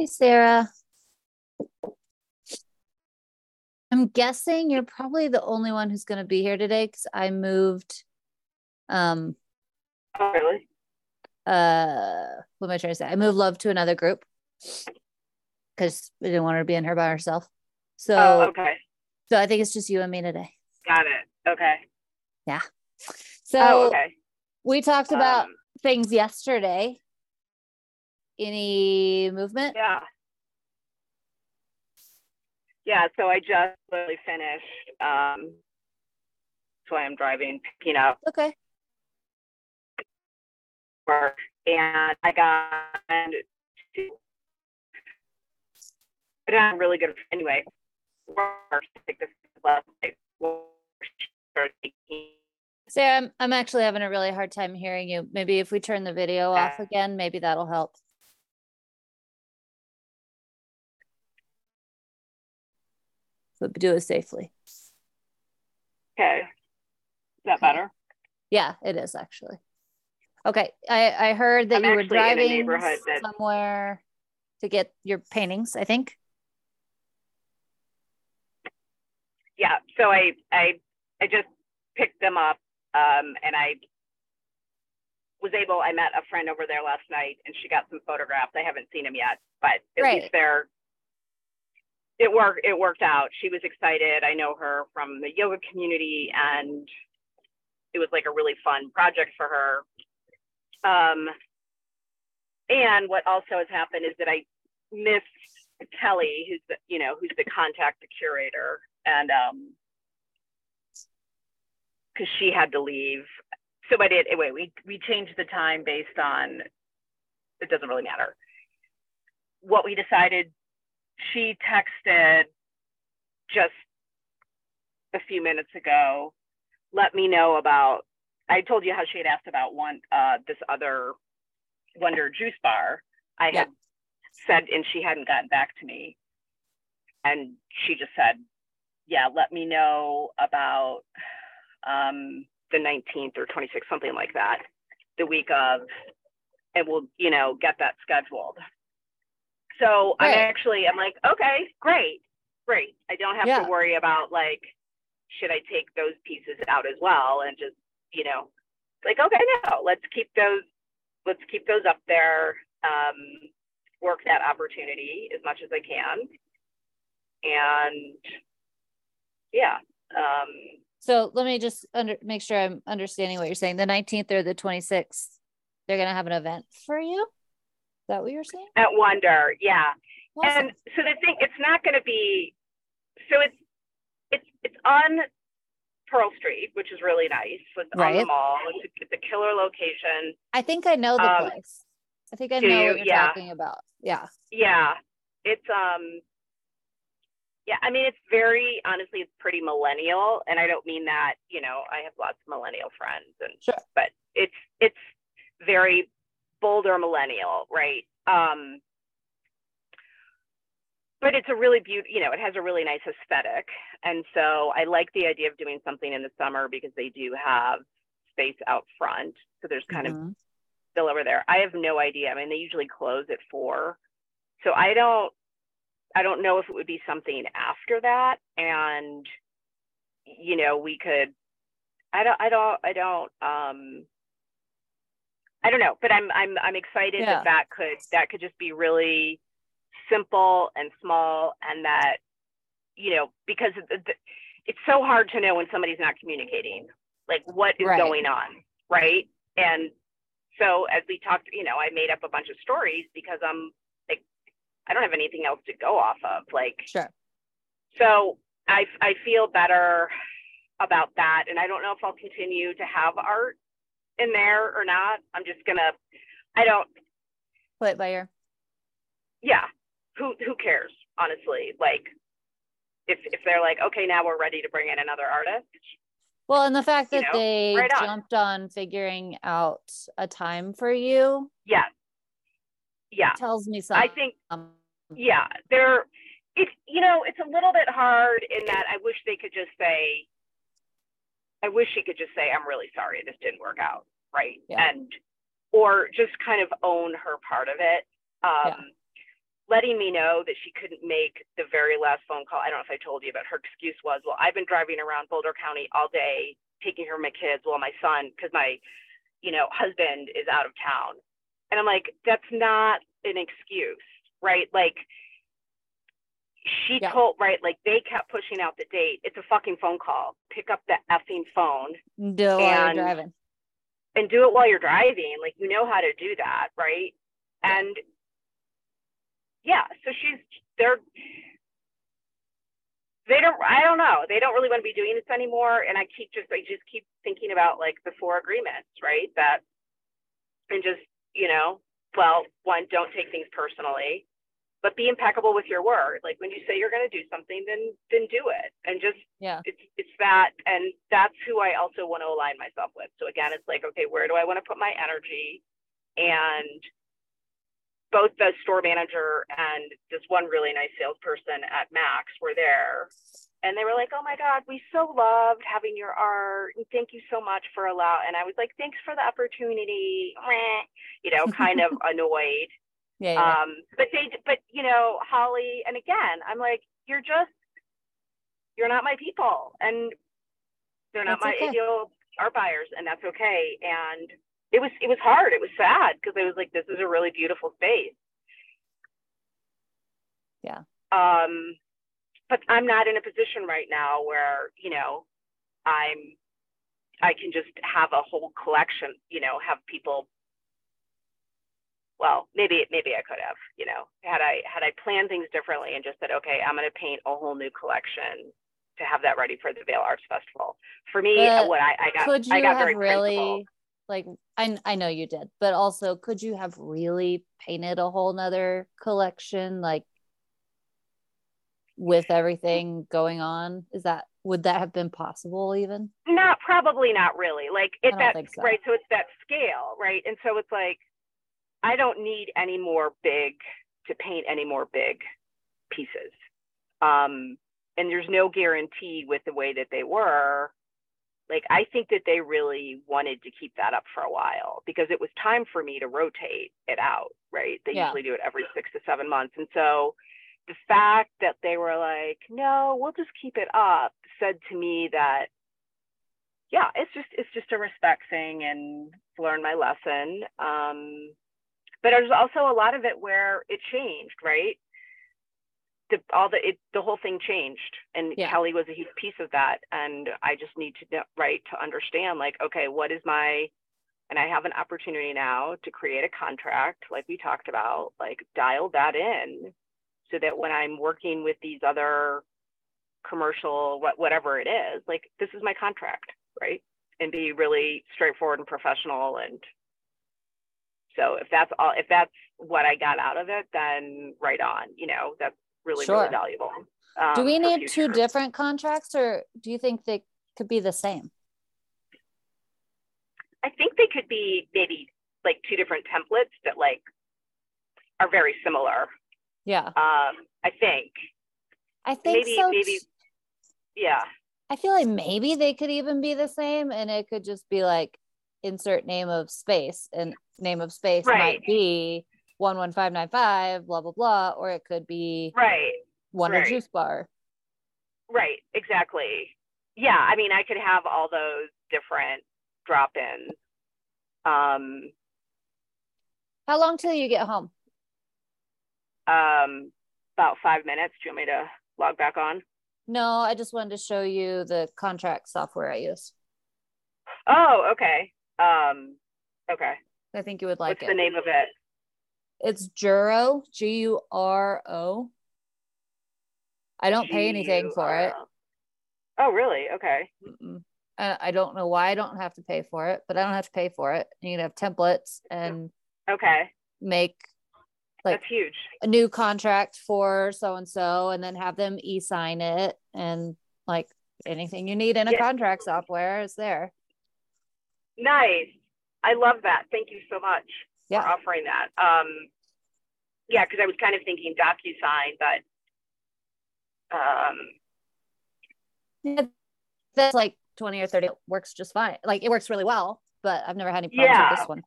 Hey, Sarah. I'm guessing you're probably the only one who's going to be here today because I moved. Um, Oh, really? uh, what am I trying to say? I moved Love to another group because we didn't want her to be in her by herself. So, Oh, okay. so I think it's just you and me today. Got it. Okay. Yeah. So oh, okay. we talked about Um, things yesterday. Any movement? yeah. Yeah. So I just literally finished. Um, that's why I'm driving, picking up Okay. work, and I got to. But I'm really good anyway. Work, take this last night, start taking Sarah, I'm, I'm actually having a really hard time hearing you. Maybe if we turn the video off again, maybe that'll help. But do it safely. Okay. Is that better? Yeah, it is actually. Okay, I, I heard that I'm you were actually in a driving that- somewhere to get your paintings, I think. Yeah. So I I I just picked them up, um, and I was able. I met a friend over there last night, and she got some photographs. I haven't seen them yet, but at Right. least they're. It worked. It worked out. She was excited. I know her from the yoga community, and it was like a really fun project for her. Um, and what also has happened is that I missed Kelly, who's the, you know, who's the contact the curator, and um, because she had to leave. So I did. Anyway, we we changed the time based on. It doesn't really matter. What we decided. She texted just a few minutes ago. Let me know about. I told you how she had asked about one uh, this other Wonder Juice Bar. I Yeah. had said, and she hadn't gotten back to me. And she just said, yeah, let me know about um, the 19th or 26th, something like that, the week of, and we'll, you know, get that scheduled. So I'm actually, I'm like, okay, great, great. I don't have Yeah. to worry about like, should I take those pieces out as well and just, you know, like, okay, no, let's keep those, let's keep those up there. Um, work that opportunity as much as I can. And yeah, um, So let me just under, make sure I'm understanding what you're saying. The 19th or the 26th, they're going to have an event for you? That what you're saying? at Wonder, yeah. Awesome. And so the thing, it's not going to be, so it's it's it's on Pearl Street, which is really nice. It's on the mall. It's a, it's a killer location. I think I know the um, place. I think I know you? what you're Yeah. talking about. Yeah. Yeah, it's um, yeah. I mean, it's very honestly, it's pretty millennial, and I don't mean that. You know, I have lots of millennial friends, and Sure. but it's it's very Boulder millennial, right? Um, but it's a really beautiful, you know, it has a really nice aesthetic. And so I like the idea of doing something in the summer because they do have space out front. So there's kind of Mhm. still over there. I have no idea. I mean, they usually close at four. So I don't, I don't know if it would be something after that. And, you know, we could, I don't, I don't, I don't, um, I don't know, but I'm, I'm, I'm excited Yeah. that that could, that could just be really simple and small and that, you know, because it- it- it's so hard to know when somebody's not communicating, like what is Right. going on, right? And so as we talked, you know, I made up a bunch of stories because I'm like, I don't have anything else to go off of. Like, Sure. so I, I feel better about that. And I don't know if I'll continue to have art in there or not. I'm just gonna, I don't, Play it by ear. yeah, who, who cares, honestly? Like, if, if they're like, okay, now we're ready to bring in another artist. Well, and the fact You that know, they right on. jumped on figuring out a time for you Yeah. Yeah. tells me something. I think yeah they're it's you know it's a little bit hard in that i wish they could just say i wish she could just say i'm really sorry this didn't work out right Yeah. and or just kind of own her part of it um letting me know that she couldn't make the very last phone call. I don't know if I told you, but her excuse was, well, I've been driving around Boulder County all day, taking care of my kids while my son, because my, you know, husband is out of town. And I'm like, that's not an excuse, right? Like, she yeah. told right like they kept pushing out the date it's a fucking phone call pick up the effing phone do it while you're driving and do it while you're driving like you know how to do that right yeah. and yeah, so she's they're they don't I don't know. They don't really want to be doing this anymore. And I keep just I just keep thinking about like the four agreements, right? That and just, you know, well, one, don't take things personally, but be impeccable with your word. Like when you say you're gonna do something, then then do it. And just yeah, it's it's that and that's who I also want to align myself with. So again, it's like, okay, where do I want to put my energy? And both the store manager and this one really nice salesperson at Max were there. And they were like, oh my God, we so loved having your art. And thank you so much for allow. And I was like, thanks for the opportunity. You know, kind of annoyed. Yeah, yeah. Um, but they, but you know, Holly, and again, I'm like, you're just, you're not my people, and they're not that's my okay. ideal art buyers, and that's okay. And it was it was hard. It was sad because I was like this is a really beautiful space. Yeah. Um, but I'm not in a position right now where you know I'm I can just have a whole collection. You know, have people. Well, maybe maybe I could have. You know, had I had I planned things differently and just said, okay, I'm going to paint a whole new collection to have that ready for the Vail Arts Festival. For me, but what I, I got, could you I got have very really principled like I, I know you did but also could you have really painted a whole nother collection like with everything going on is that would that have been possible even not probably not really like it's that so. right so it's that scale right and so it's like i don't need any more big to paint any more big pieces um and there's no guarantee with the way that they were like I think that they really wanted to keep that up for a while because it was time for me to rotate it out, right? They yeah. usually do it every six to seven months. And so the fact that they were like, no, we'll just keep it up said to me that yeah, it's just it's just a respect thing and learn my lesson. Um, but there's also a lot of it where it changed, right? the all the it, the whole thing changed and yeah. kelly was a huge piece of that and i just need to know, right to understand like okay what is my and i have an opportunity now to create a contract like we talked about like dial that in so that when i'm working with these other commercial what, whatever it is like this is my contract right and be really straightforward and professional and so if that's all if that's what i got out of it then right on you know that's really sure. really valuable. Um, do we need two different contracts, or do you think they could be the same? I think they could be maybe like two different templates that like are very similar. Yeah. Um, I think. I think maybe so maybe yeah. I feel like maybe they could even be the same and it could just be like insert name of space and name of space right. might be 11595 blah blah blah or it could be right. one right. juice bar. Right exactly. Yeah i mean i could have all those different drop-ins. Um how long till you get home? um about five minutes. Do you want me to log back on? No i just wanted to show you the contract software i use. Oh okay. Um okay i think you would like What's it the name of it it's Juro, G U R O. I don't pay anything for it. Oh, really? Okay. I don't know why I don't have to pay for it, but I don't have to pay for it. You can have templates and okay, make like that's huge a new contract for so and so, and then have them e-sign it and like anything you need in a contract software is there. Nice. I love that. Thank you so much yeah. for offering that. Um, yeah, because I was kind of thinking DocuSign, but um, yeah, that's like 20 or 30 works just fine. Like it works really well, but I've never had any problems yeah. with this one.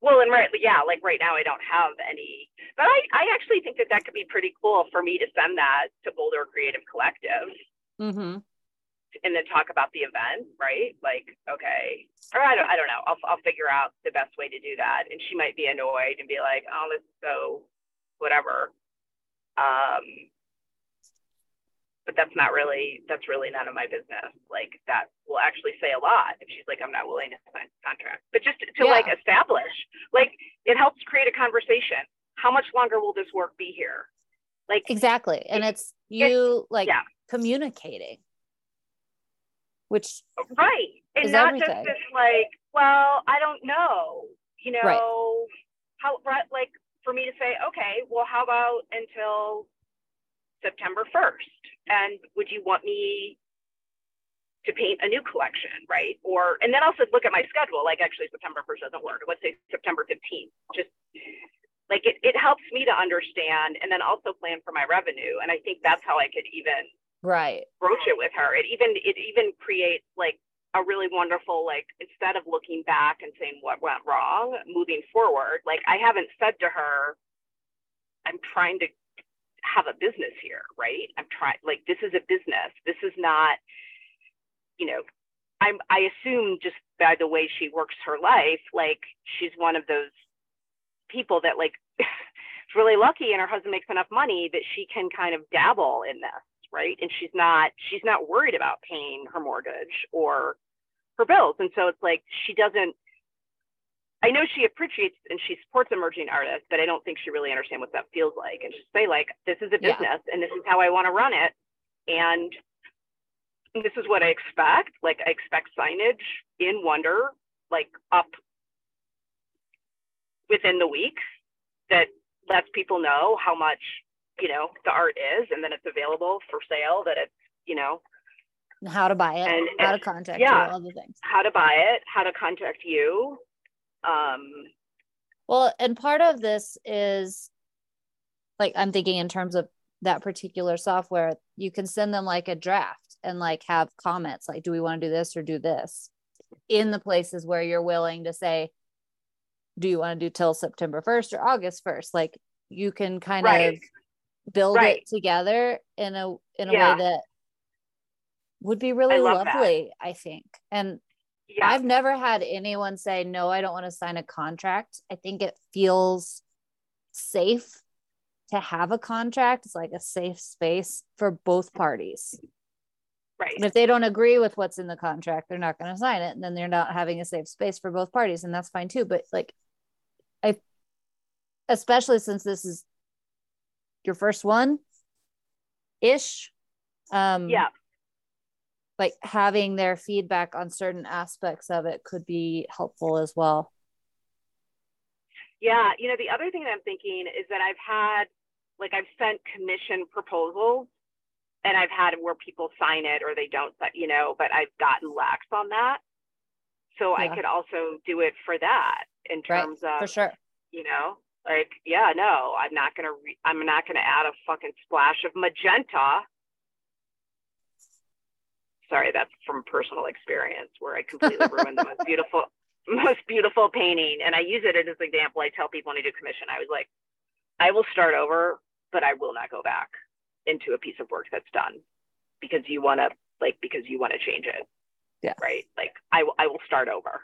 well, and right, yeah, like right now I don't have any, but I, I actually think that that could be pretty cool for me to send that to Boulder Creative Collective. Mm-hmm. And then talk about the event, right? Like, okay, or I don't, I don't know. I'll, I'll figure out the best way to do that. And she might be annoyed and be like, oh, let's go, whatever. Um, but that's not really that's really none of my business like that will actually say a lot if she's like i'm not willing to sign a contract but just to, yeah. like establish like it helps create a conversation how much longer will this work be here like exactly and it's you like yeah. communicating which right and not everything. just this like well i don't know you know right. how right like for me to say okay well how about until september 1st and would you want me to paint a new collection, right? Or and then also look at my schedule. Like actually September 1st doesn't work. Let's say September 15th. Just like it, it helps me to understand and then also plan for my revenue. And I think that's how I could even right broach it with her. It even it even creates like a really wonderful like instead of looking back and saying what went wrong, moving forward, like I haven't said to her, I'm trying to have a business here, right? I'm trying like this is a business. This is not, you know, I'm I assume just by the way she works her life, like she's one of those people that like is really lucky and her husband makes enough money that she can kind of dabble in this, right? And she's not she's not worried about paying her mortgage or her bills. And so it's like she doesn't I know she appreciates and she supports emerging artists, but I don't think she really understands what that feels like. And just say like, this is a business yeah. and this is how I want to run it. And this is what I expect. Like I expect signage in Wonder, like up within the week that lets people know how much, you know, the art is and then it's available for sale, that it's, you know, how to buy it, and how to contact yeah, you, all the things. How to buy it, how to contact you, um, well, and part of this is like I'm thinking in terms of that particular software, you can send them like a draft and like have comments like, do we want to do this or do this in the places where you're willing to say, do you want to do till September 1st or August 1st? Like you can kind right. of build right. it together in a in a yeah. way that would be really lovely, that. I think. And yeah. I've never had anyone say, no, I don't want to sign a contract. I think it feels safe to have a contract. It's like a safe space for both parties. Right. And if they don't agree with what's in the contract, they're not going to sign it. And then they're not having a safe space for both parties. And that's fine too. But like, I, especially since this is your first one ish. Um, yeah like having their feedback on certain aspects of it could be helpful as well. Yeah, you know, the other thing that I'm thinking is that I've had like I've sent commission proposals and I've had where people sign it or they don't, but, you know, but I've gotten lax on that. So yeah. I could also do it for that in terms right, of for sure. You know, like yeah, no, I'm not gonna re- I'm not gonna add a fucking splash of magenta sorry, that's from personal experience where I completely ruined the most beautiful, most beautiful painting. And I use it as an example. I tell people when I do commission, I was like, I will start over, but I will not go back into a piece of work that's done because you want to like because you want to change it. Yeah. Right. Like I, I will start over.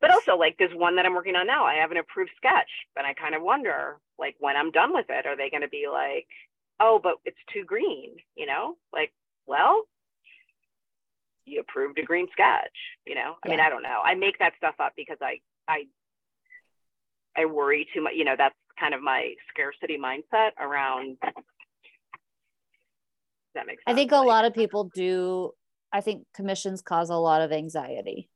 But also like there's one that I'm working on now. I have an approved sketch, but I kind of wonder like when I'm done with it, are they going to be like, oh, but it's too green, you know? Like well, you approved a green sketch, you know? I yeah. mean, I don't know. I make that stuff up because I, I, I worry too much, you know, that's kind of my scarcity mindset around. That makes sense. I think a lot of people do. I think commissions cause a lot of anxiety.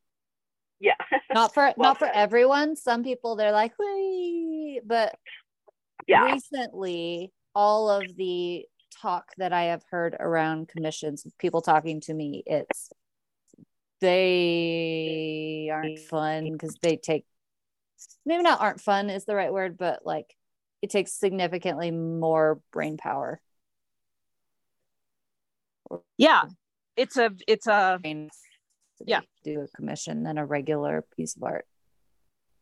Yeah. not for, well, not for everyone. Some people they're like, Wee! but yeah. recently all of the talk that I have heard around commissions, people talking to me, it's they aren't fun because they take maybe not aren't fun is the right word, but like it takes significantly more brain power. Yeah. It's a it's a yeah do a commission than a regular piece of art.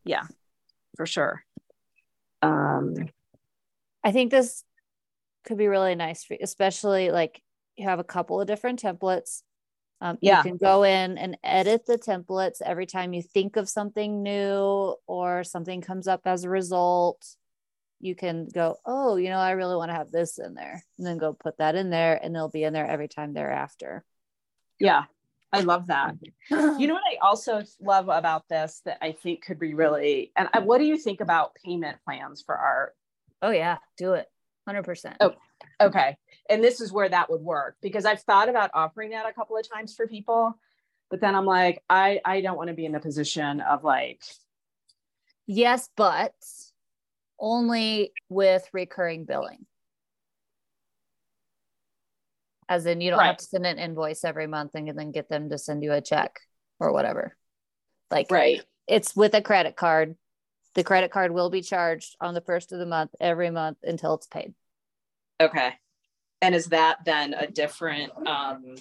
Yeah, for sure. Um, I think this could be really nice for you, especially like you have a couple of different templates. Um, Yeah. You can go in and edit the templates every time you think of something new or something comes up as a result. You can go, oh, you know, I really want to have this in there, and then go put that in there, and it'll be in there every time thereafter. yeah, I love that. You know what I also love about this that I think could be really, and I, what do you think about payment plans for art? oh yeah, do it, hundred percent. Oh. Okay. And this is where that would work because I've thought about offering that a couple of times for people, but then I'm like, I I don't want to be in the position of like, Yes, but only with recurring billing. As in, you don't have to send an invoice every month and then get them to send you a check or whatever. Like, right. it's with a credit card. The credit card will be charged on the first of the month every month until it's paid. Okay. And is that then a different um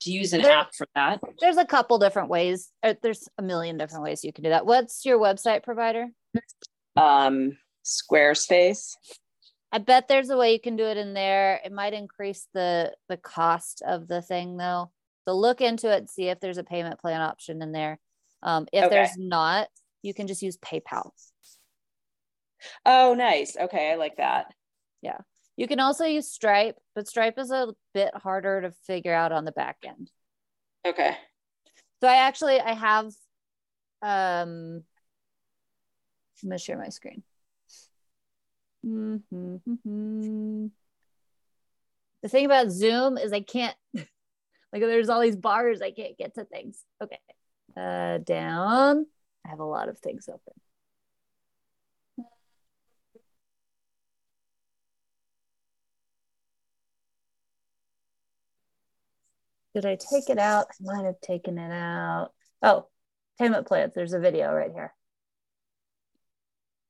to use an There- app for that? There's a couple different ways. uh, There's a million different ways you can do that. What's your website provider? Um Squarespace. I bet there's a way you can do it in there. It might increase the the cost of the thing though. So look into it and see if there's a payment plan option in there. Um, if Okay. there's not, you can just use PayPal. Oh, nice. Okay, I like that. Yeah. You can also use Stripe, but Stripe is a bit harder to figure out on the back end. Okay. So I actually I have um I'm gonna share my screen. Mhm. The thing about Zoom is I can't like there's all these bars, I can't get to things. Okay. Uh down. I have a lot of things open. Did I take it out? I might have taken it out. Oh, payment plans. There's a video right here.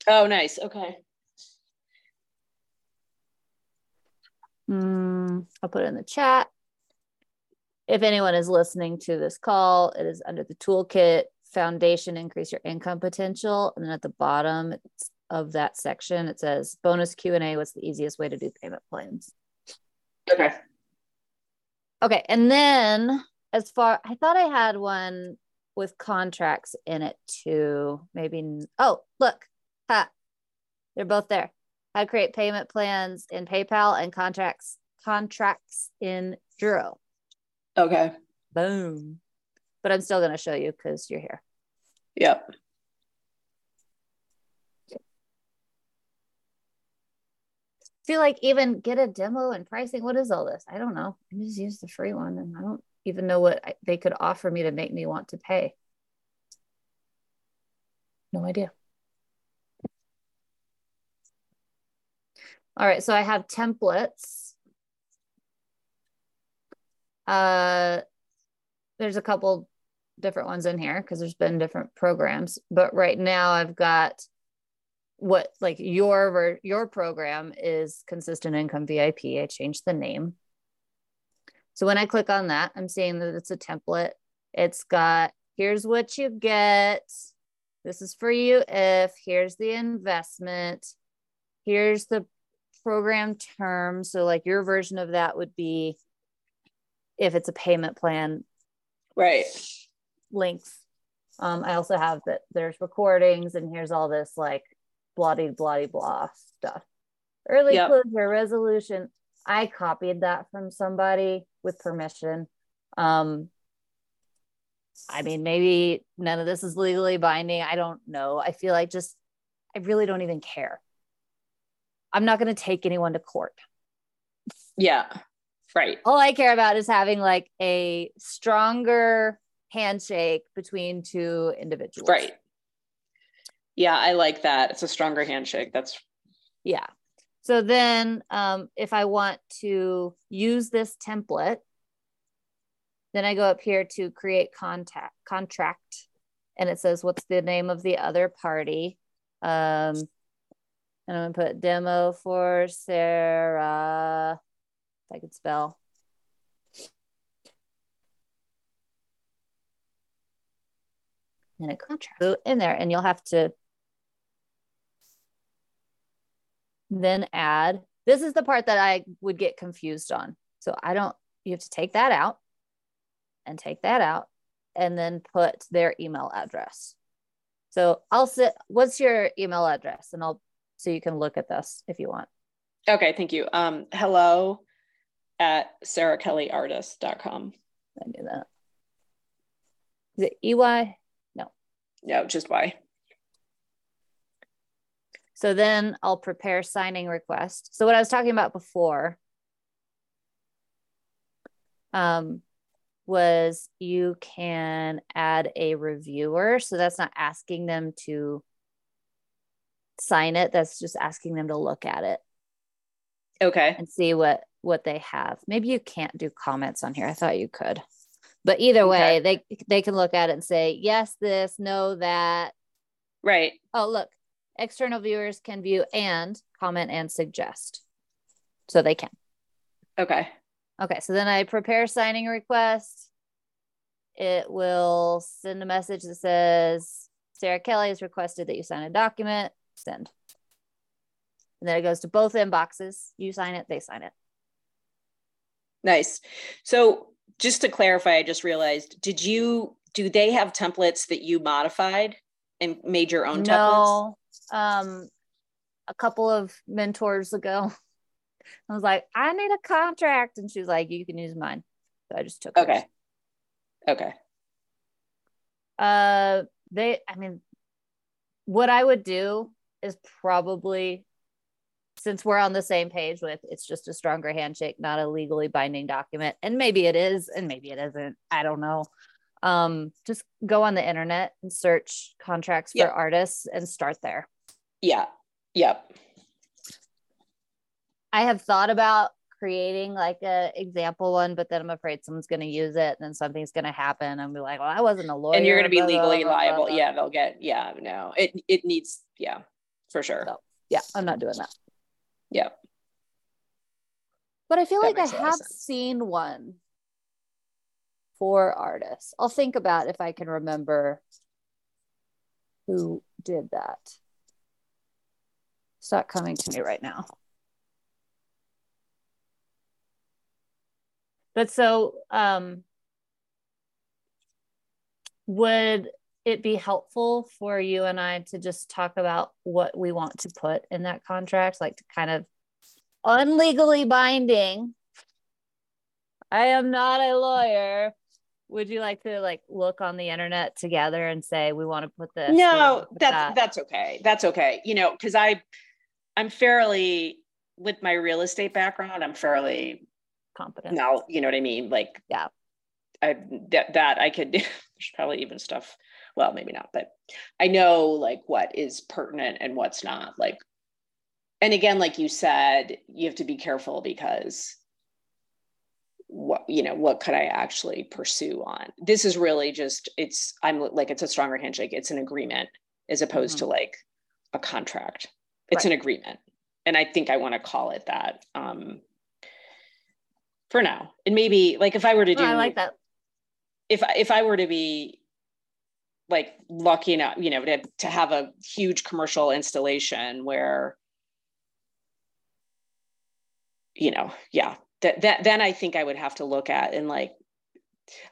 Oh, nice. Okay. Hmm, I'll put it in the chat. If anyone is listening to this call, it is under the toolkit foundation, increase your income potential. And then at the bottom of that section, it says bonus Q&A. What's the easiest way to do payment plans? Okay. Okay. And then as far, I thought I had one with contracts in it too. Maybe, oh, look, ha, they're both there. How to create payment plans in PayPal and contracts, contracts in Juro. Okay. Boom. But I'm still going to show you because you're here. Yep. feel like even get a demo and pricing. What is all this? I don't know. I just use the free one and I don't even know what I, they could offer me to make me want to pay. No idea. All right, so I have templates. Uh, there's a couple different ones in here because there's been different programs, but right now I've got what like your your program is consistent income VIP. I changed the name. So when I click on that, I'm seeing that it's a template. It's got here's what you get. This is for you if here's the investment. Here's the program term. So like your version of that would be if it's a payment plan Right. length. Um, I also have that there's recordings and here's all this like bloody bloody blah stuff. Early Yep. closure resolution. I copied that from somebody with permission. Um, I mean, maybe none of this is legally binding. I don't know. I feel like just, I really don't even care. I'm not going to take anyone to court. Yeah. Right. All I care about is having like a stronger handshake between two individuals. Right. Yeah, I like that. It's a stronger handshake. That's Yeah. So then um, if I want to use this template, then I go up here to create contact contract and it says what's the name of the other party. Um, and I'm gonna put demo for Sarah. If I could spell. in a contract in there and you'll have to then add this is the part that I would get confused on. So I don't you have to take that out and take that out and then put their email address. So I'll sit what's your email address and I'll so you can look at this if you want. Okay, thank you. Um hello at sarahkellyartist.com. I knew that. Is it EY? No. No, just Y. So then I'll prepare signing request. So what I was talking about before um, was you can add a reviewer. So that's not asking them to sign it. That's just asking them to look at it. Okay. And see what what they have. Maybe you can't do comments on here. I thought you could. But either way, okay. they they can look at it and say, yes, this, no, that. Right. Oh, look, external viewers can view and comment and suggest. So they can. Okay. Okay. So then I prepare signing request. It will send a message that says, Sarah Kelly has requested that you sign a document. Send. And then it goes to both inboxes. You sign it, they sign it. Nice. So just to clarify, I just realized, did you do they have templates that you modified and made your own templates? No. Um a couple of mentors ago. I was like, I need a contract. And she was like, you can use mine. So I just took Okay. Hers. Okay. Uh they I mean what I would do is probably since we're on the same page with it's just a stronger handshake, not a legally binding document. And maybe it is, and maybe it isn't. I don't know. Um, just go on the internet and search contracts for yep. artists and start there. Yeah. Yep. I have thought about creating like a example one, but then I'm afraid someone's going to use it and then something's going to happen and be like, well, I wasn't a lawyer. And you're going to be legally blah, liable. Blah, blah, yeah. They'll get, yeah, no, it, it needs, yeah, for sure. So, yeah. I'm not doing that. Yeah. But I feel that like I have seen one for artists. I'll think about if I can remember who did that. It's not coming to me right now. But so um would it be helpful for you and I to just talk about what we want to put in that contract, like to kind of unlegally binding? I am not a lawyer. Would you like to like look on the internet together and say we want to put this? No, that's that? that's okay. That's okay. You know, because I I'm fairly with my real estate background, I'm fairly competent. Now, you know what I mean? Like yeah. I that that I could there's probably even stuff well maybe not but i know like what is pertinent and what's not like and again like you said you have to be careful because what you know what could i actually pursue on? This is really just it's i'm like it's a stronger handshake. It's an agreement as opposed mm-hmm. to like a contract. It's right. an agreement. And i think i want to call it that um for now. And maybe like if i were to do oh, i like that. if if i were to be like lucky enough, you know, to, to have a huge commercial installation where, you know, yeah, that, that then I think I would have to look at and like,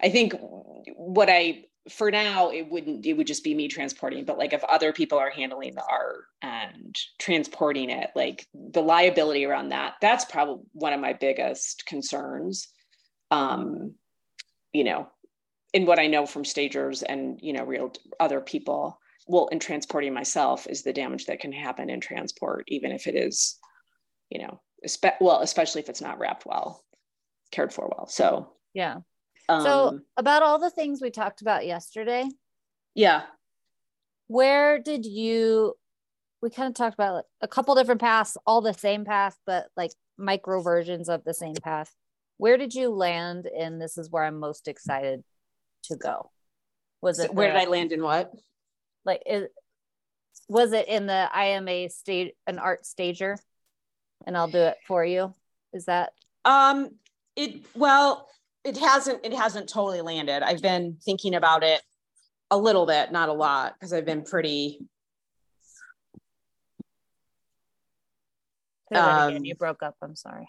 I think what I, for now, it wouldn't, it would just be me transporting, but like if other people are handling the art and transporting it, like the liability around that, that's probably one of my biggest concerns. Um, you know, in what I know from stagers and you know real other people, well, in transporting myself is the damage that can happen in transport, even if it is, you know, espe- well, especially if it's not wrapped well, cared for well. So yeah. Um, so about all the things we talked about yesterday. Yeah. Where did you? We kind of talked about a couple different paths, all the same path, but like micro versions of the same path. Where did you land? And this is where I'm most excited to go? Was it so where did I land in what? Like is was it in the I am a stage an art stager and I'll do it for you? Is that um it well it hasn't it hasn't totally landed. I've been thinking about it a little bit, not a lot, because I've been pretty. Um, you broke up. I'm sorry.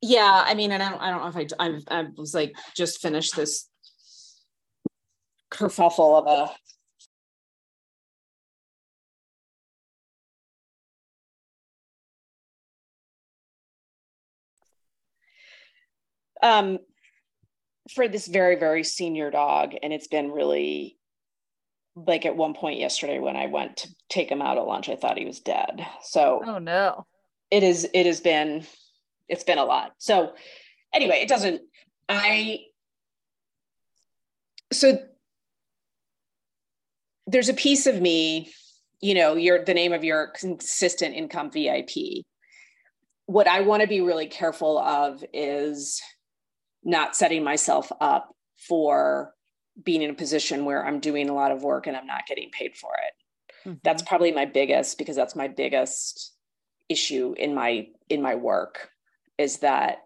Yeah, I mean, and I don't, I don't know if I, I, I was like just finished this kerfuffle of a um for this very very senior dog and it's been really like at one point yesterday when i went to take him out at lunch i thought he was dead. So oh no. it is it has been it's been a lot. So anyway it doesn't i so there's a piece of me you know your the name of your consistent income vip what i want to be really careful of is not setting myself up for being in a position where I'm doing a lot of work and I'm not getting paid for it. Mm-hmm. That's probably my biggest because that's my biggest issue in my in my work is that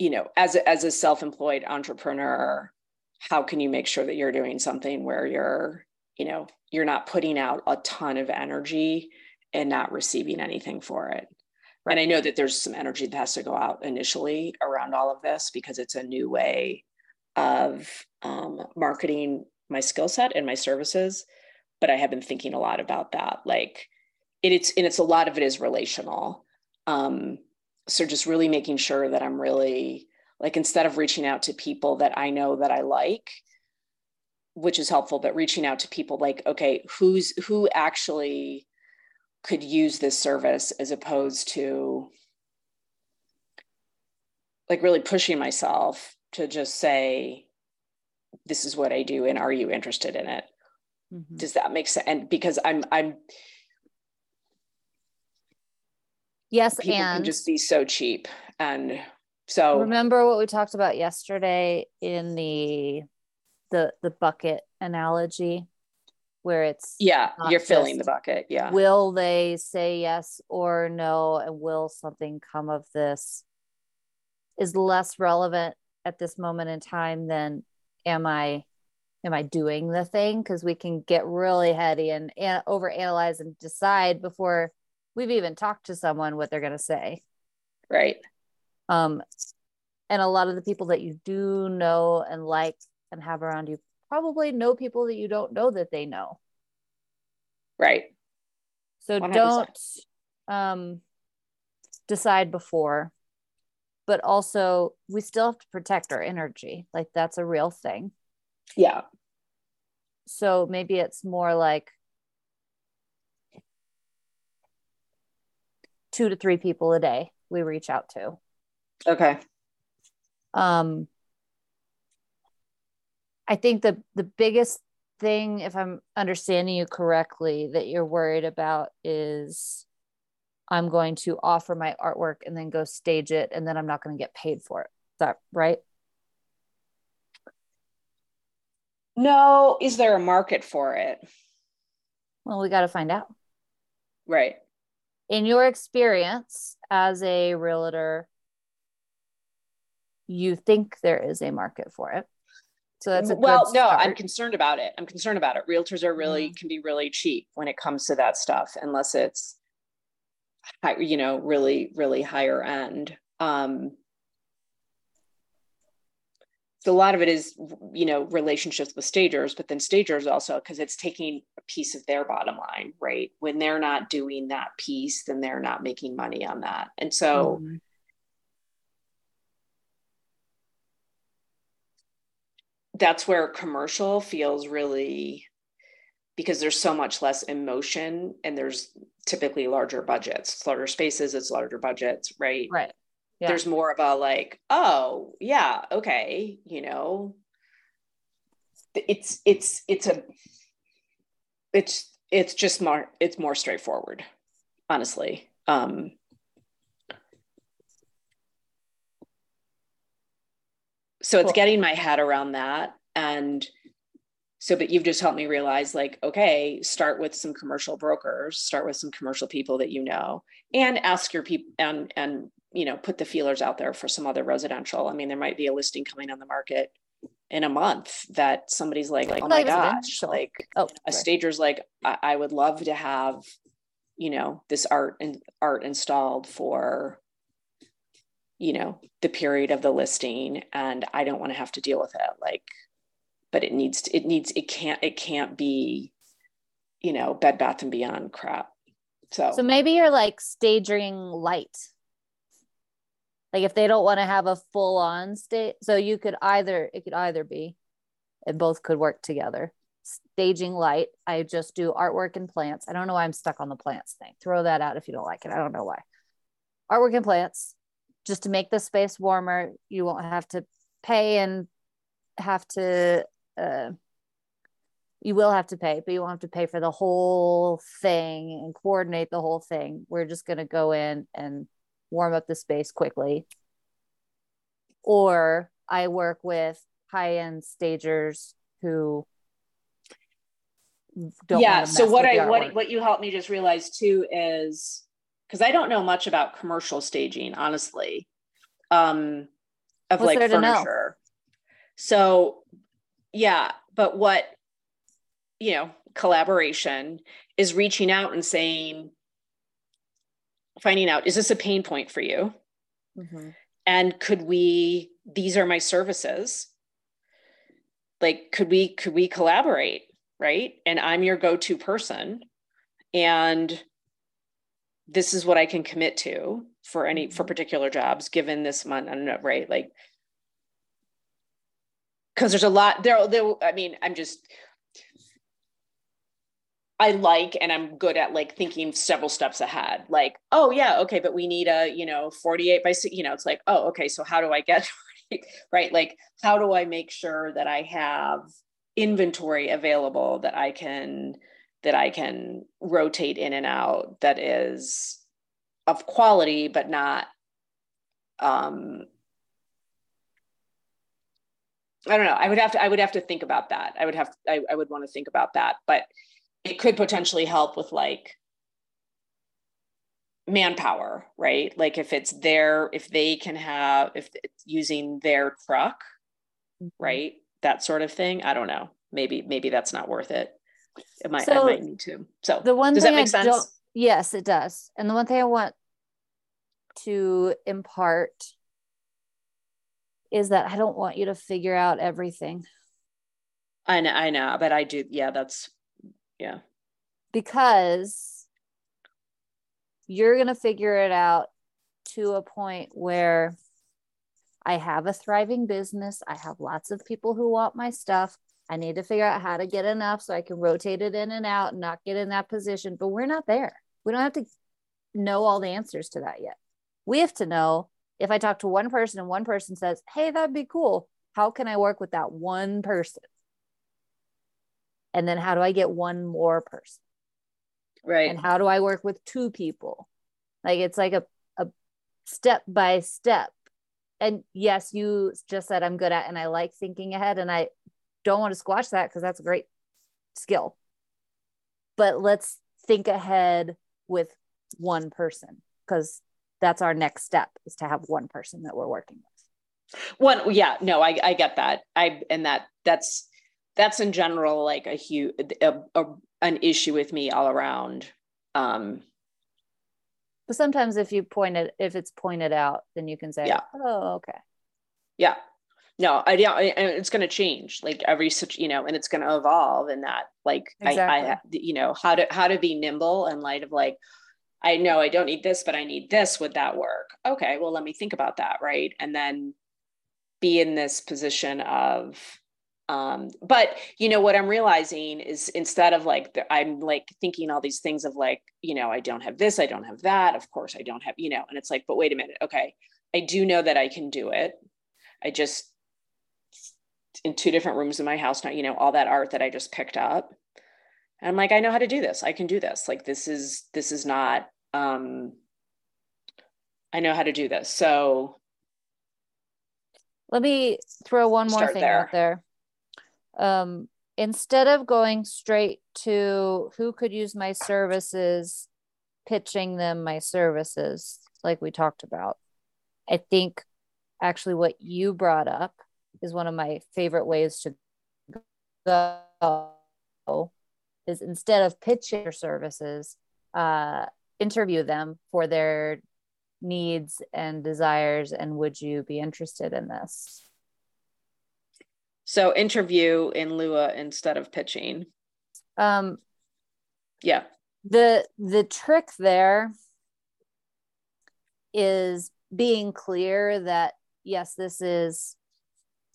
you know as a, as a self-employed entrepreneur how can you make sure that you're doing something where you're you know you're not putting out a ton of energy and not receiving anything for it. Right. And I know that there's some energy that has to go out initially around all of this because it's a new way of um, marketing my skill set and my services. But I have been thinking a lot about that. Like it, it's and it's a lot of it is relational. Um, so just really making sure that I'm really like instead of reaching out to people that I know that I like, which is helpful, but reaching out to people like, okay, who's who actually could use this service as opposed to like really pushing myself to just say this is what i do and are you interested in it mm-hmm. does that make sense and because i'm i'm yes people and can just be so cheap and so remember what we talked about yesterday in the the the bucket analogy where it's yeah you're filling the bucket yeah. will they say yes or no and will something come of this is less relevant at this moment in time than am i am i doing the thing? Because we can get really heady and, and over analyze and decide before we've even talked to someone what they're going to say right um and a lot of the people that you do know and like and have around you probably know people that you don't know that they know. Right. So do not um, decide before, but also we still have to protect our energy. Like that's a real thing. Yeah. So maybe it's more like two to three people a day we reach out to. Okay. Um, I think the the biggest thing, if I'm understanding you correctly, that you're worried about is I'm going to offer my artwork and then go stage it, and then I'm not going to get paid for it. Is that right? No. Is there a market for it? Well, we got to find out. Right. In your experience as a realtor, you think there is a market for it. So that's well, no, I'm concerned about it. I'm concerned about it. Realtors are really mm. can be really cheap when it comes to that stuff, unless it's high, you know, really, really higher end. Um, so a lot of it is, you know, relationships with stagers, but then stagers also because it's taking a piece of their bottom line, right? When they're not doing that piece, then they're not making money on that, and so. Mm that's where commercial feels really because there's so much less emotion and there's typically larger budgets it's larger spaces it's larger budgets right right yeah. there's more of a like oh yeah okay you know it's it's it's a it's it's just more it's more straightforward honestly um so it's cool. getting my head around that and so but you've just helped me realize like okay start with some commercial brokers start with some commercial people that you know and ask your people and and you know, put the feelers out there for some other residential. I mean, there might be a listing coming on the market in a month that somebody's like, like oh my gosh, like oh, a stager's like, I, I would love to have, you know, this art and art installed for, you know, the period of the listing, and I don't want to have to deal with it. Like, but it needs to, it needs it can't it can't be, you know, Bed Bath and Beyond crap. So so maybe you're like staging light like if they don't want to have a full on state so you could either it could either be and both could work together. Staging light i just do artwork and plants. I don't know why i'm stuck on the plants thing. Throw that out if you don't like it. I don't know why. Artwork and plants just to make the space warmer you won't have to pay and have to uh, you will have to pay but you won't have to pay for the whole thing and coordinate the whole thing. We're just going to go in and warm up the space quickly. Or I work with high end stagers who don't yeah so what i what, what you helped me just realize too is because i don't know much about commercial staging honestly um of What's like furniture. So yeah but what you know collaboration is reaching out and saying finding out is this a pain point for you? Mm-hmm. and could we these are my services. Like could we could we collaborate right? And i'm your go-to person. And this is what i can commit to for any for mm-hmm. particular jobs given this month i don't know right? Like because there's a lot there there i mean i'm just I like and I'm good at like thinking several steps ahead. Like, oh yeah, okay, but we need a, you know, 48 by six. you know, it's like, oh, okay, so how do I get right? Like, how do I make sure that I have inventory available that I can that I can rotate in and out that is of quality but not um I don't know. I would have to I would have to think about that. I would have I, I would want to think about that. But it could potentially help with like manpower, right? Like if it's their, if they can have, if it's using their truck, mm-hmm. right? That sort of thing. I don't know. Maybe, maybe that's not worth it. It might, so I might need to. So the one does that make I sense? Yes, it does. And the one thing I want to impart is that I don't want you to figure out everything. I know, I know, but I do. Yeah, that's yeah. Because you're going to figure it out to a point where I have a thriving business. I have lots of people who want my stuff. I need to figure out how to get enough so I can rotate it in and out and not get in that position. But we're not there. We don't have to know all the answers to that yet. We have to know if I talk to one person and one person says, Hey, that'd be cool. How can I work with that one person? And then how do i get one more person? Right. And how do i work with two people? Like it's like a, a step by step. And yes you just said i'm good at and i like thinking ahead and i don't want to squash that because that's a great skill. But let's think ahead with one person because that's our next step is to have one person that we're working with. One yeah no i i get that. I and that that's that's in general like a huge an issue with me all around um. But sometimes if you point it if it's pointed out then you can say yeah. oh okay. Yeah. No i yeah and it's going to change like every such you know and it's going to evolve in that like exactly. I, I you know how to how to be nimble in light of like i know i don't need this but i need this would that work? Okay well let me think about that right? And then be in this position of um, but you know what i'm realizing is instead of like the, i'm like thinking all these things of like you know i don't have this i don't have that of course i don't have you know and it's like but wait a minute okay i do know that i can do it. I just in two different rooms in my house now you know all that art that i just picked up. And i'm like i know how to do this i can do this like this is this is not um i know how to do this. So let me throw one more thing there. out there um, instead of going straight to who could use my services, pitching them my services, like we talked about, I think actually what you brought up is one of my favorite ways to go is instead of pitching your services, uh, interview them for their needs and desires and would you be interested in this so interview in lua instead of pitching. Um yeah. the the trick there is being clear that yes this is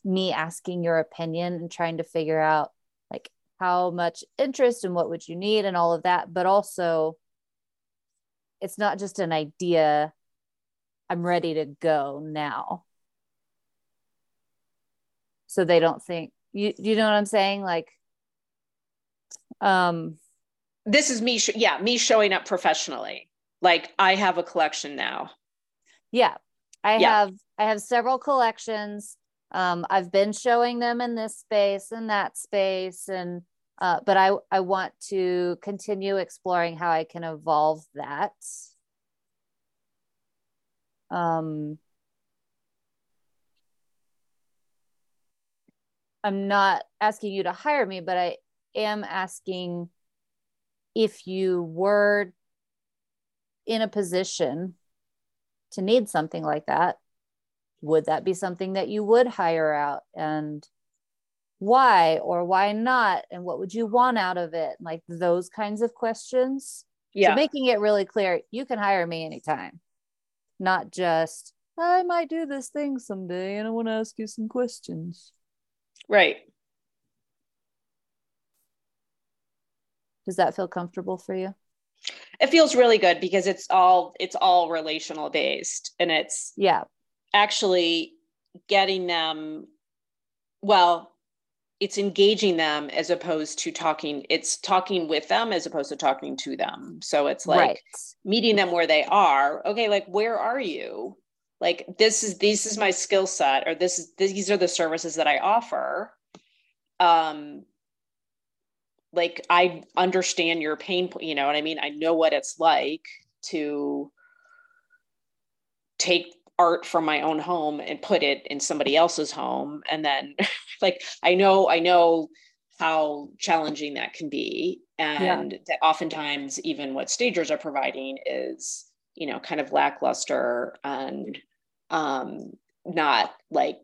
me asking your opinion and trying to figure out like how much interest and what would you need and all of that. But also it's not just an idea i'm ready to go now so they don't think you you know what i'm saying? Like um this is me sh- yeah me showing up professionally. Like i have a collection now. Yeah. I yeah. have i have several collections. Um i've been showing them in this space and that space and uh, but I, I want to continue exploring how I can evolve that. Um, I'm not asking you to hire me, but I am asking if you were in a position to need something like that, would that be something that you would hire out? And why or why not? And what would you want out of it? Like those kinds of questions. Yeah. so making it really clear you can hire me anytime. Not just i might do this thing someday and i want to ask you some questions right. Does that feel comfortable for you? It feels really good because it's all it's all relational based and it's yeah. actually getting them well it's engaging them as opposed to talking it's talking with them as opposed to talking to them. So it's like right. meeting them where they are. Okay like where are you like this is this is my skill set or this is these are the services that i offer. Um like i understand your pain point you know what i mean? I know what it's like to take art from my own home and put it in somebody else's home and then like i know i know how challenging that can be. And yeah. that oftentimes even what stagers are providing is you know kind of lackluster and um not like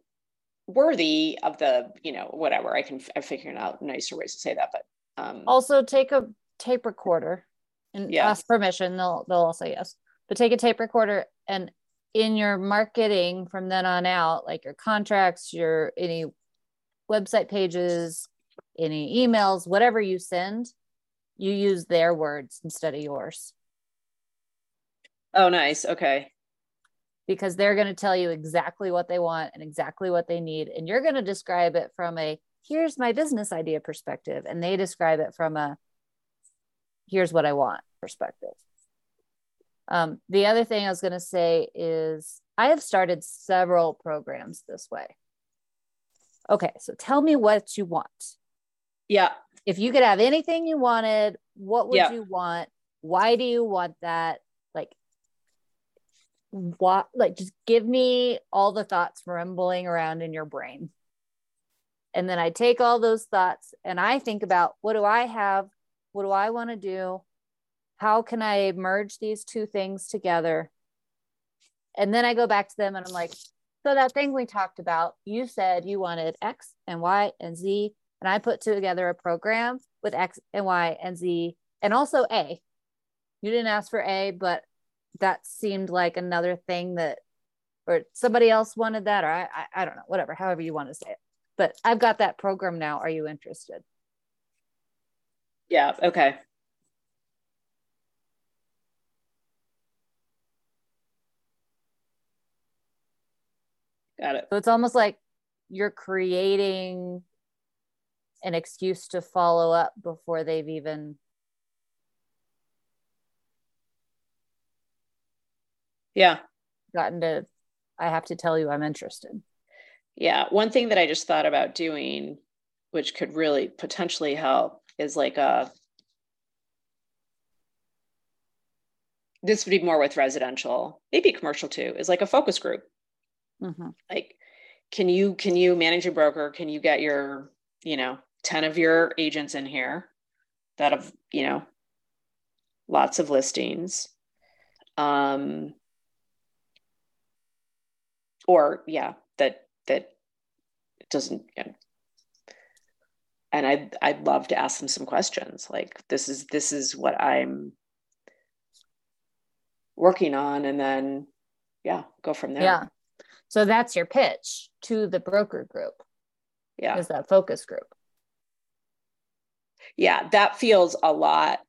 worthy of the you know whatever i can i'm figuring out nicer ways to say that but um also take a tape recorder and yeah. ask permission they'll they'll all say yes but take a tape recorder and in your marketing from then on out, like your contracts, your any website pages, any emails, whatever you send, you use their words instead of yours. Oh, nice. Okay. Because they're going to tell you exactly what they want and exactly what they need. And you're going to describe it from a here's my business idea perspective. And they describe it from a here's what I want perspective. Um, the other thing I was going to say is I have started several programs this way. Okay, so tell me what you want. Yeah. If you could have anything you wanted, what would yeah. you want? Why do you want that? What, like, just give me all the thoughts rumbling around in your brain. And then I take all those thoughts and I think about what do I have? What do I want to do? how can I merge these two things together? And then I go back to them and I'm like, so that thing we talked about, you said you wanted X and Y and Z. And I put together a program with X and Y and Z and also A. You didn't ask for A, but that seemed like another thing that, or somebody else wanted that, or I, I, I don't know, whatever, however you want to say it. But I've got that program now. Are you interested? Yeah. Okay. Got it. So it's almost like you're creating an excuse to follow up before they've even yeah. Gotten to i have to tell you i'm interested. Yeah. One thing that i just thought about doing which could really potentially help is like a this would be more with residential maybe commercial too is like a focus group. Mm-hmm. like can you can you manage a broker? Can you get your you know 10 of your agents in here that have you know lots of listings? Um or yeah that that doesn't you know, and I'd I'd love to ask them some questions. Like this is this is what I'm working on, and then yeah, go from there. Yeah. So that's your pitch to the broker group. Yeah. Is that focus group? Yeah, that feels a lot,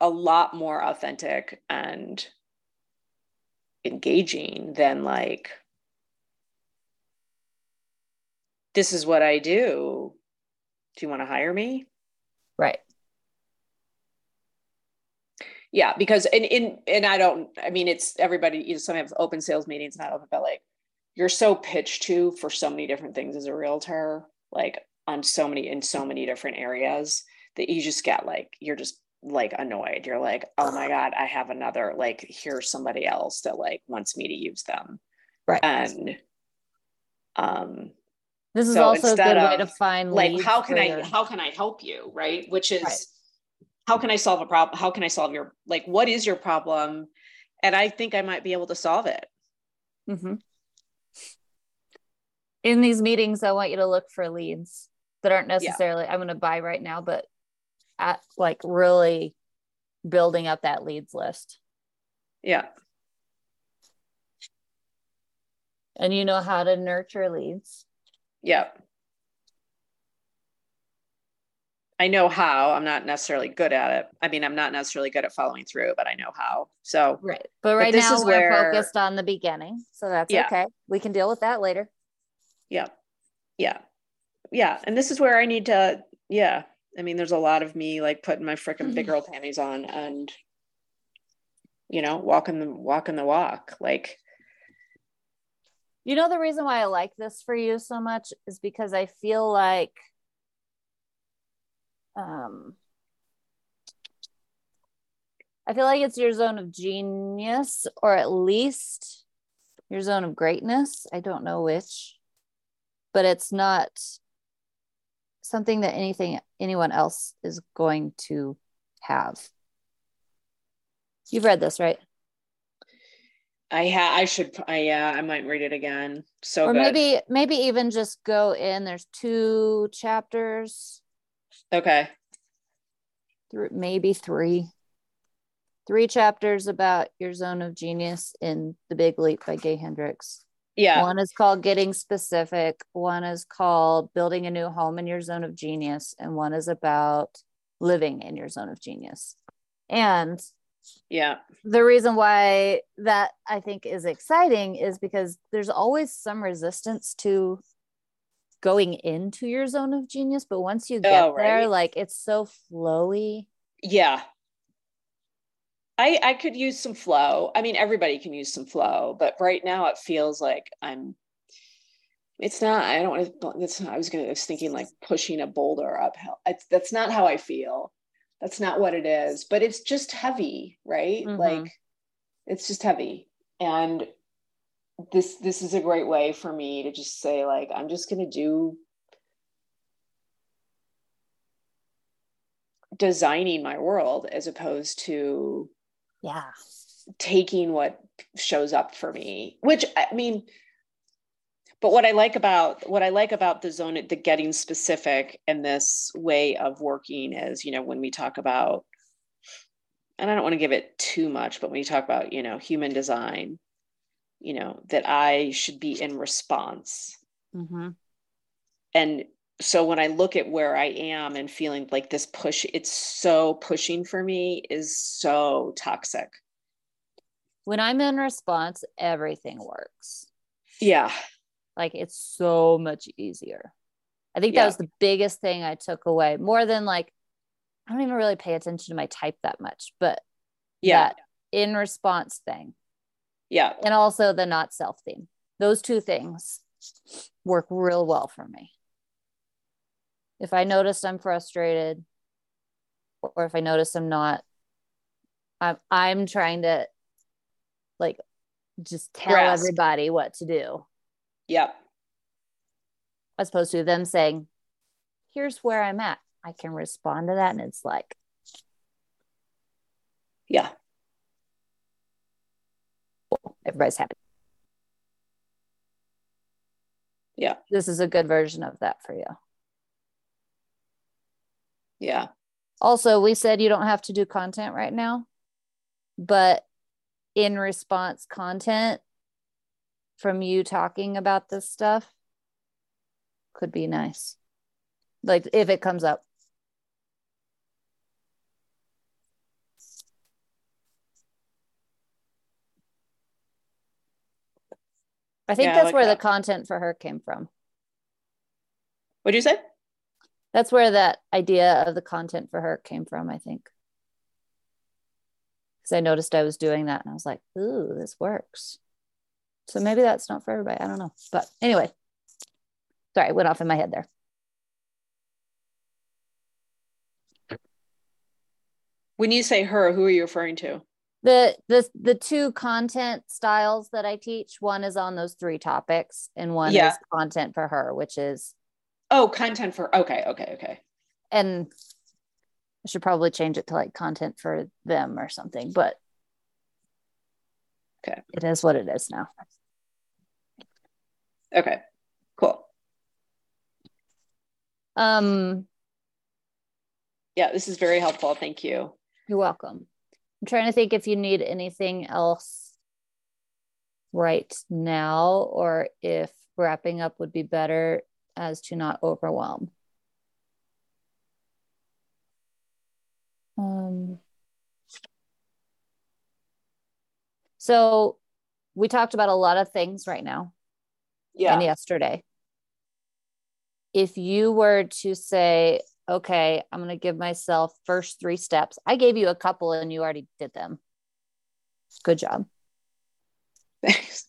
a lot more authentic and engaging than like this is what I do do you want to hire me? Right. Yeah, because in in and I don't. I mean, it's everybody. You know, some have open sales meetings, not open, but like you're so pitched to for so many different things as a realtor, like on so many in so many different areas that you just get like you're just like annoyed. You're like, oh my god, I have another like here's somebody else that like wants me to use them, right? And um, this is so also a good of, way to find like how can I your... how can I help you, right? Which is right. how can I solve a problem? How can I solve your like what is your problem? And I think I might be able to solve it. Mm-hmm. In these meetings, I want you to look for leads that aren't necessarily yeah. I'm going to buy right now, but at like really building up that leads list. Yeah. And you know how to nurture leads. Yep. I know how. I'm not necessarily good at it. I mean, I'm not necessarily good at following through, but I know how. So right. But right but now we're where, focused on the beginning, so that's yeah. okay. We can deal with that later. Yeah. Yeah. Yeah. And this is where I need to. Yeah. I mean, there's a lot of me like putting my freaking big mm-hmm. girl panties on and you know walking the walking the walk. Like you know, the reason why I like this for you so much is because I feel like um I feel like it's your zone of genius or at least your zone of greatness. I don't know which, but it's not something that anything anyone else is going to have. You've read this, right? I ha I should I yeah I might read it again. So or good. maybe maybe even just go in. There's two chapters. Okay. Th- maybe three. Three chapters about your zone of genius in The Big Leap by Gay Hendricks. Yeah. One is called Getting Specific. One is called Building a New Home in Your Zone of Genius. And one is about living in your zone of genius. And yeah. The reason why that i think is exciting is because there's always some resistance to going into your zone of genius but once you get oh, right. there like it's so flowy. Yeah. I i could use some flow. I mean everybody can use some flow but right now it feels like i'm it's not i don't want to it's not, i was gonna I was thinking like pushing a boulder uphill. It's, that's not how i feel that's not what it is but it's just heavy right? Mm-hmm. like it's just heavy. And this this is a great way for me to just say like i'm just going to do designing my world as opposed to yeah. taking what shows up for me which i mean but what I like about what I like about the zone, the getting specific and this way of working is, you know, when we talk about, and I don't want to give it too much, but when you talk about, you know, human design, you know, that I should be in response. Mm-hmm. And so when I look at where I am and feeling like this push, it's so pushing for me is so toxic. When I'm in response, everything works. Yeah. Like it's so much easier. I think yeah. that was the biggest thing I took away more than like, I don't even really pay attention to my type that much, but yeah, in response thing. Yeah. And also the not self theme. Those two things work real well for me. If I notice I'm frustrated or if I notice I'm not, I'm, I'm trying to like just tell Grasp. everybody what to do Yep. As opposed to them saying, here's where I'm at. I can respond to that. And it's like, yeah. Everybody's happy. Yeah. This is a good version of that for you. Yeah. Also, we said you don't have to do content right now, but in response content from you talking about this stuff could be nice. Like if it comes up. I think Yeah, that's like where that. the content for her came from. What'd you say? That's where that idea of the content for her came from, I think. Because I noticed I was doing that and I was like, ooh, this works. So maybe that's not for everybody. I don't know. But anyway, sorry, I went off in my head there. When you say her, who are you referring to? The the the two content styles that I teach, one is on those three topics, and one Yeah. is content for her, which is Oh, content for okay, okay, okay. and I should probably change it to like content for them or something, but Okay. it is what it is now. Okay. Cool. Um, Yeah, this is very helpful. Thank you. you're welcome. I'm trying to think if you need anything else right now or if wrapping up would be better as to not overwhelm. Um, so we talked about a lot of things right now Yeah. and yesterday. If you were to say, okay, I'm going to give myself first three steps, I gave you a couple and you already did them. Good job. Thanks.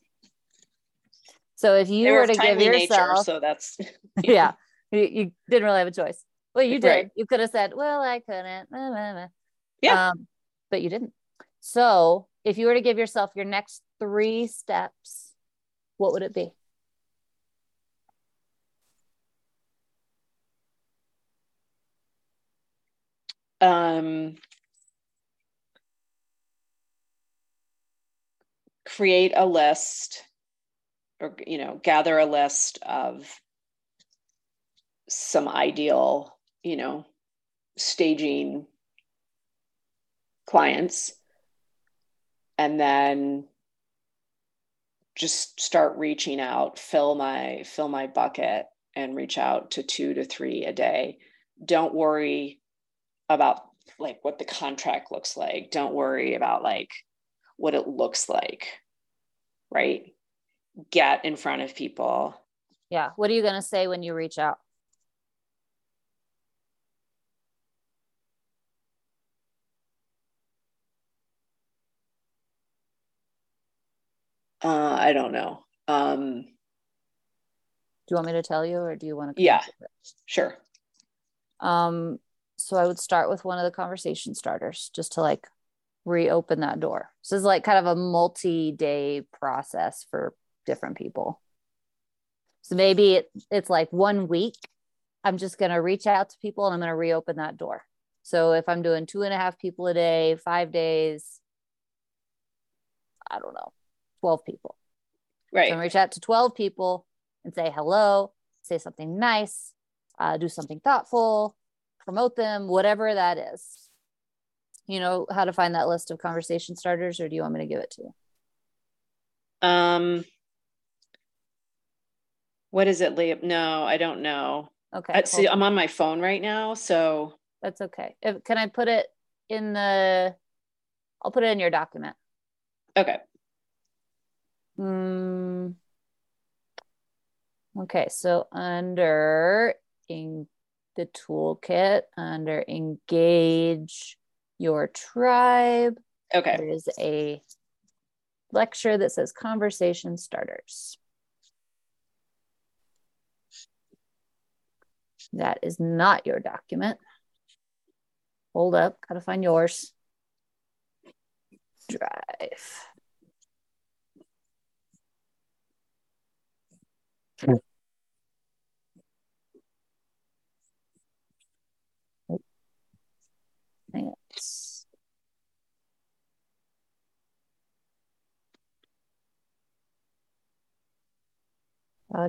So if you were to give yourself, so that's yeah, you, you didn't really have a choice. Well, you did. Right. You could have said, well, I couldn't. Nah, nah, nah. Yeah. Um, but you didn't. So if you were to give yourself your next three steps, what would it be? um create a list or you know gather a list of some ideal you know staging clients and then just start reaching out fill my fill my bucket and reach out to two to three a day don't worry about like what the contract looks like don't worry about like what it looks like right get in front of people Yeah. What are you going to say when you reach out? Uh i don't know um Do you want me to tell you or do you want to? Yeah. sure Um, so I would start with one of the conversation starters just to like reopen that door. So it's like kind of a multi-day process for different people. So maybe it, it's like one week. I'm just gonna reach out to people and I'm gonna reopen that door. So if I'm doing two and a half people a day, five days, I don't know, 12 people. Right gonna reach out to 12 people and say hello, say something nice, uh, do something thoughtful, promote them, whatever that is. You know how to find that list of conversation starters, or do you want me to give it to you? um what is it leah no i don't know Okay, I, see on. i'm on my phone right now so that's okay. If, can I put it in the? I'll put it in your document. okay Mm, okay, so under in the toolkit, under engage your tribe, okay there is a lecture that says conversation starters. That is not your document. Hold up, gotta find yours. Drive. Odd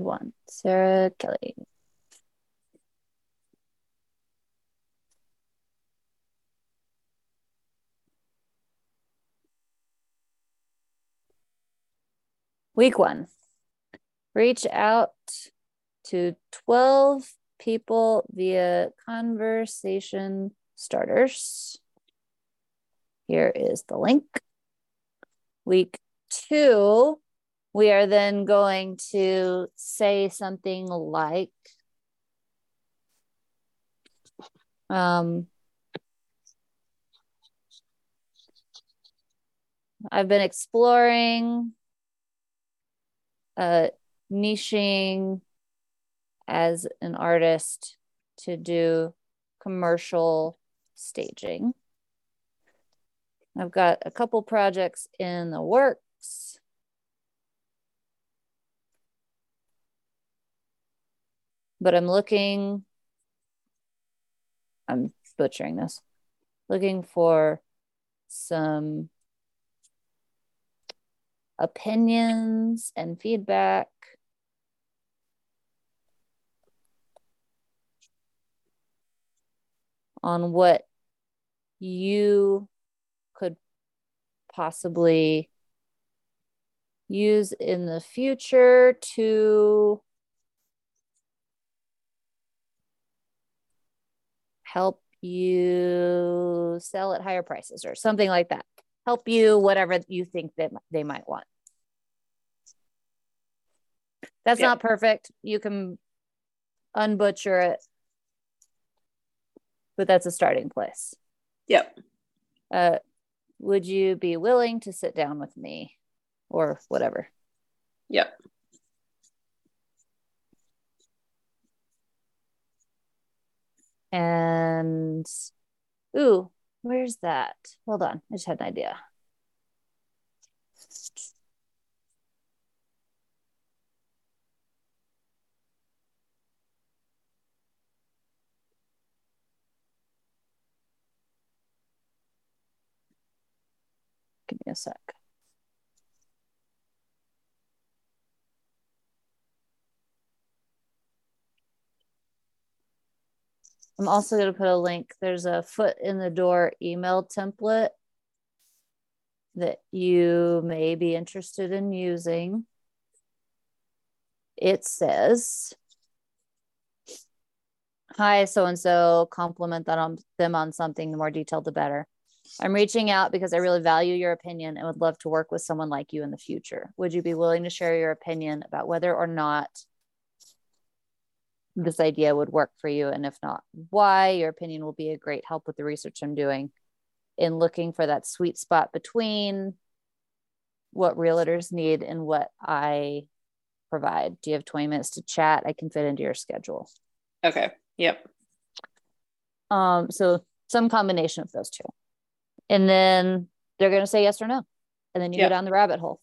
one. Sarah Kelly. Week one. Reach out to 12 people via conversation starters. Here is the link. Week two, we are then going to say something like, um, I've been exploring uh, niching as an artist to do commercial staging. I've got a couple projects in the works. But I'm looking, I'm butchering this, looking for some opinions and feedback. On what you could possibly use in the future to help you sell at higher prices or something like that. Help you whatever you think that they might want. That's not perfect. You can unbutcher it but that's a starting place yep uh would you be willing to sit down with me or whatever yep and ooh Where's that? Hold on. I just had an idea. Give me a sec. I'm also going to put a link. There's a foot in the door email template that you may be interested in using. It says, Hi, so and so, compliment that on them on something. The more detailed, the better. I'm reaching out because I really value your opinion and would love to work with someone like you in the future. Would you be willing to share your opinion about whether or not this idea would work for you? And if not why? Your opinion will be a great help with the research i'm doing in looking for that sweet spot between what realtors need and what i provide. Do you have 20 minutes to chat? I can fit into your schedule. Okay. Yep. Um so some combination of those two and then they're going to say yes or no and then you yep. go down the rabbit hole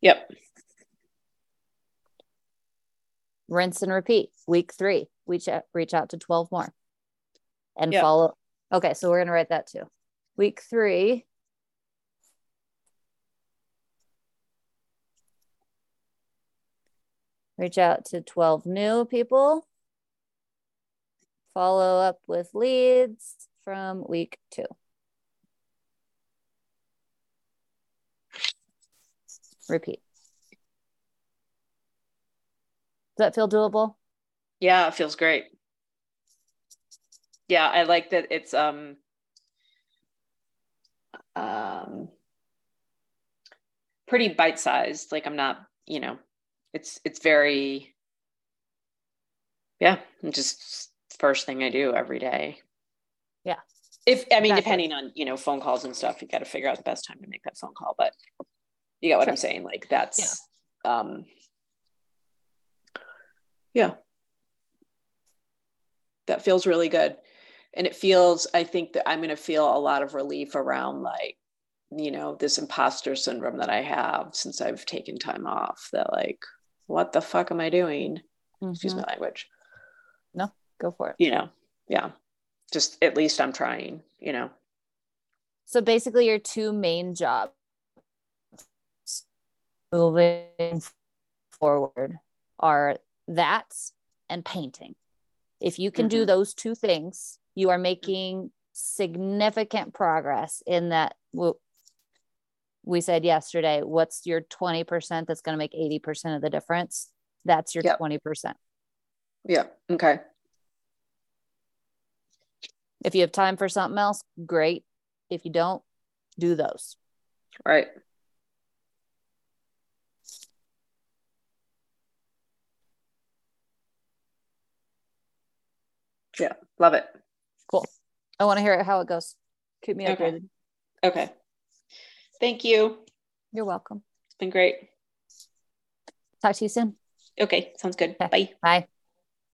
yep rinse and repeat. Week three, we ch- reach out to 12 more and yep. follow. Okay, so we're going to write that too. Week three, reach out to 12 new people, follow up with leads from week two. Repeat. Does that feel doable? Yeah, it feels great. Yeah, I like that it's um um pretty bite-sized. Like I'm not, you know, it's it's very yeah, just first thing I do every day. Yeah. If I mean, depending on you know phone calls and stuff, you got to figure out the best time to make that phone call. But you got what sure. I'm saying? Like that's yeah. um yeah. That feels really good. And it feels, I think that I'm going to feel a lot of relief around like you know, this imposter syndrome that I have since I've taken time off that like, what the fuck am I doing? Mm-hmm. Excuse my language. No, go for it. You know, yeah. Just at least I'm trying, you know. So basically your two main jobs moving forward are that and painting. If you can mm-hmm. do those two things, you are making significant progress in that we said yesterday what's your 20% that's going to make 80% of the difference that's your yep. 20% yeah okay if you have time for something else great if you don't do those right yeah love it cool i want to hear how it goes keep me okay. updated okay Thank you. You're welcome. It's been great. Talk to you soon. Okay, sounds good. Okay. Bye. Bye.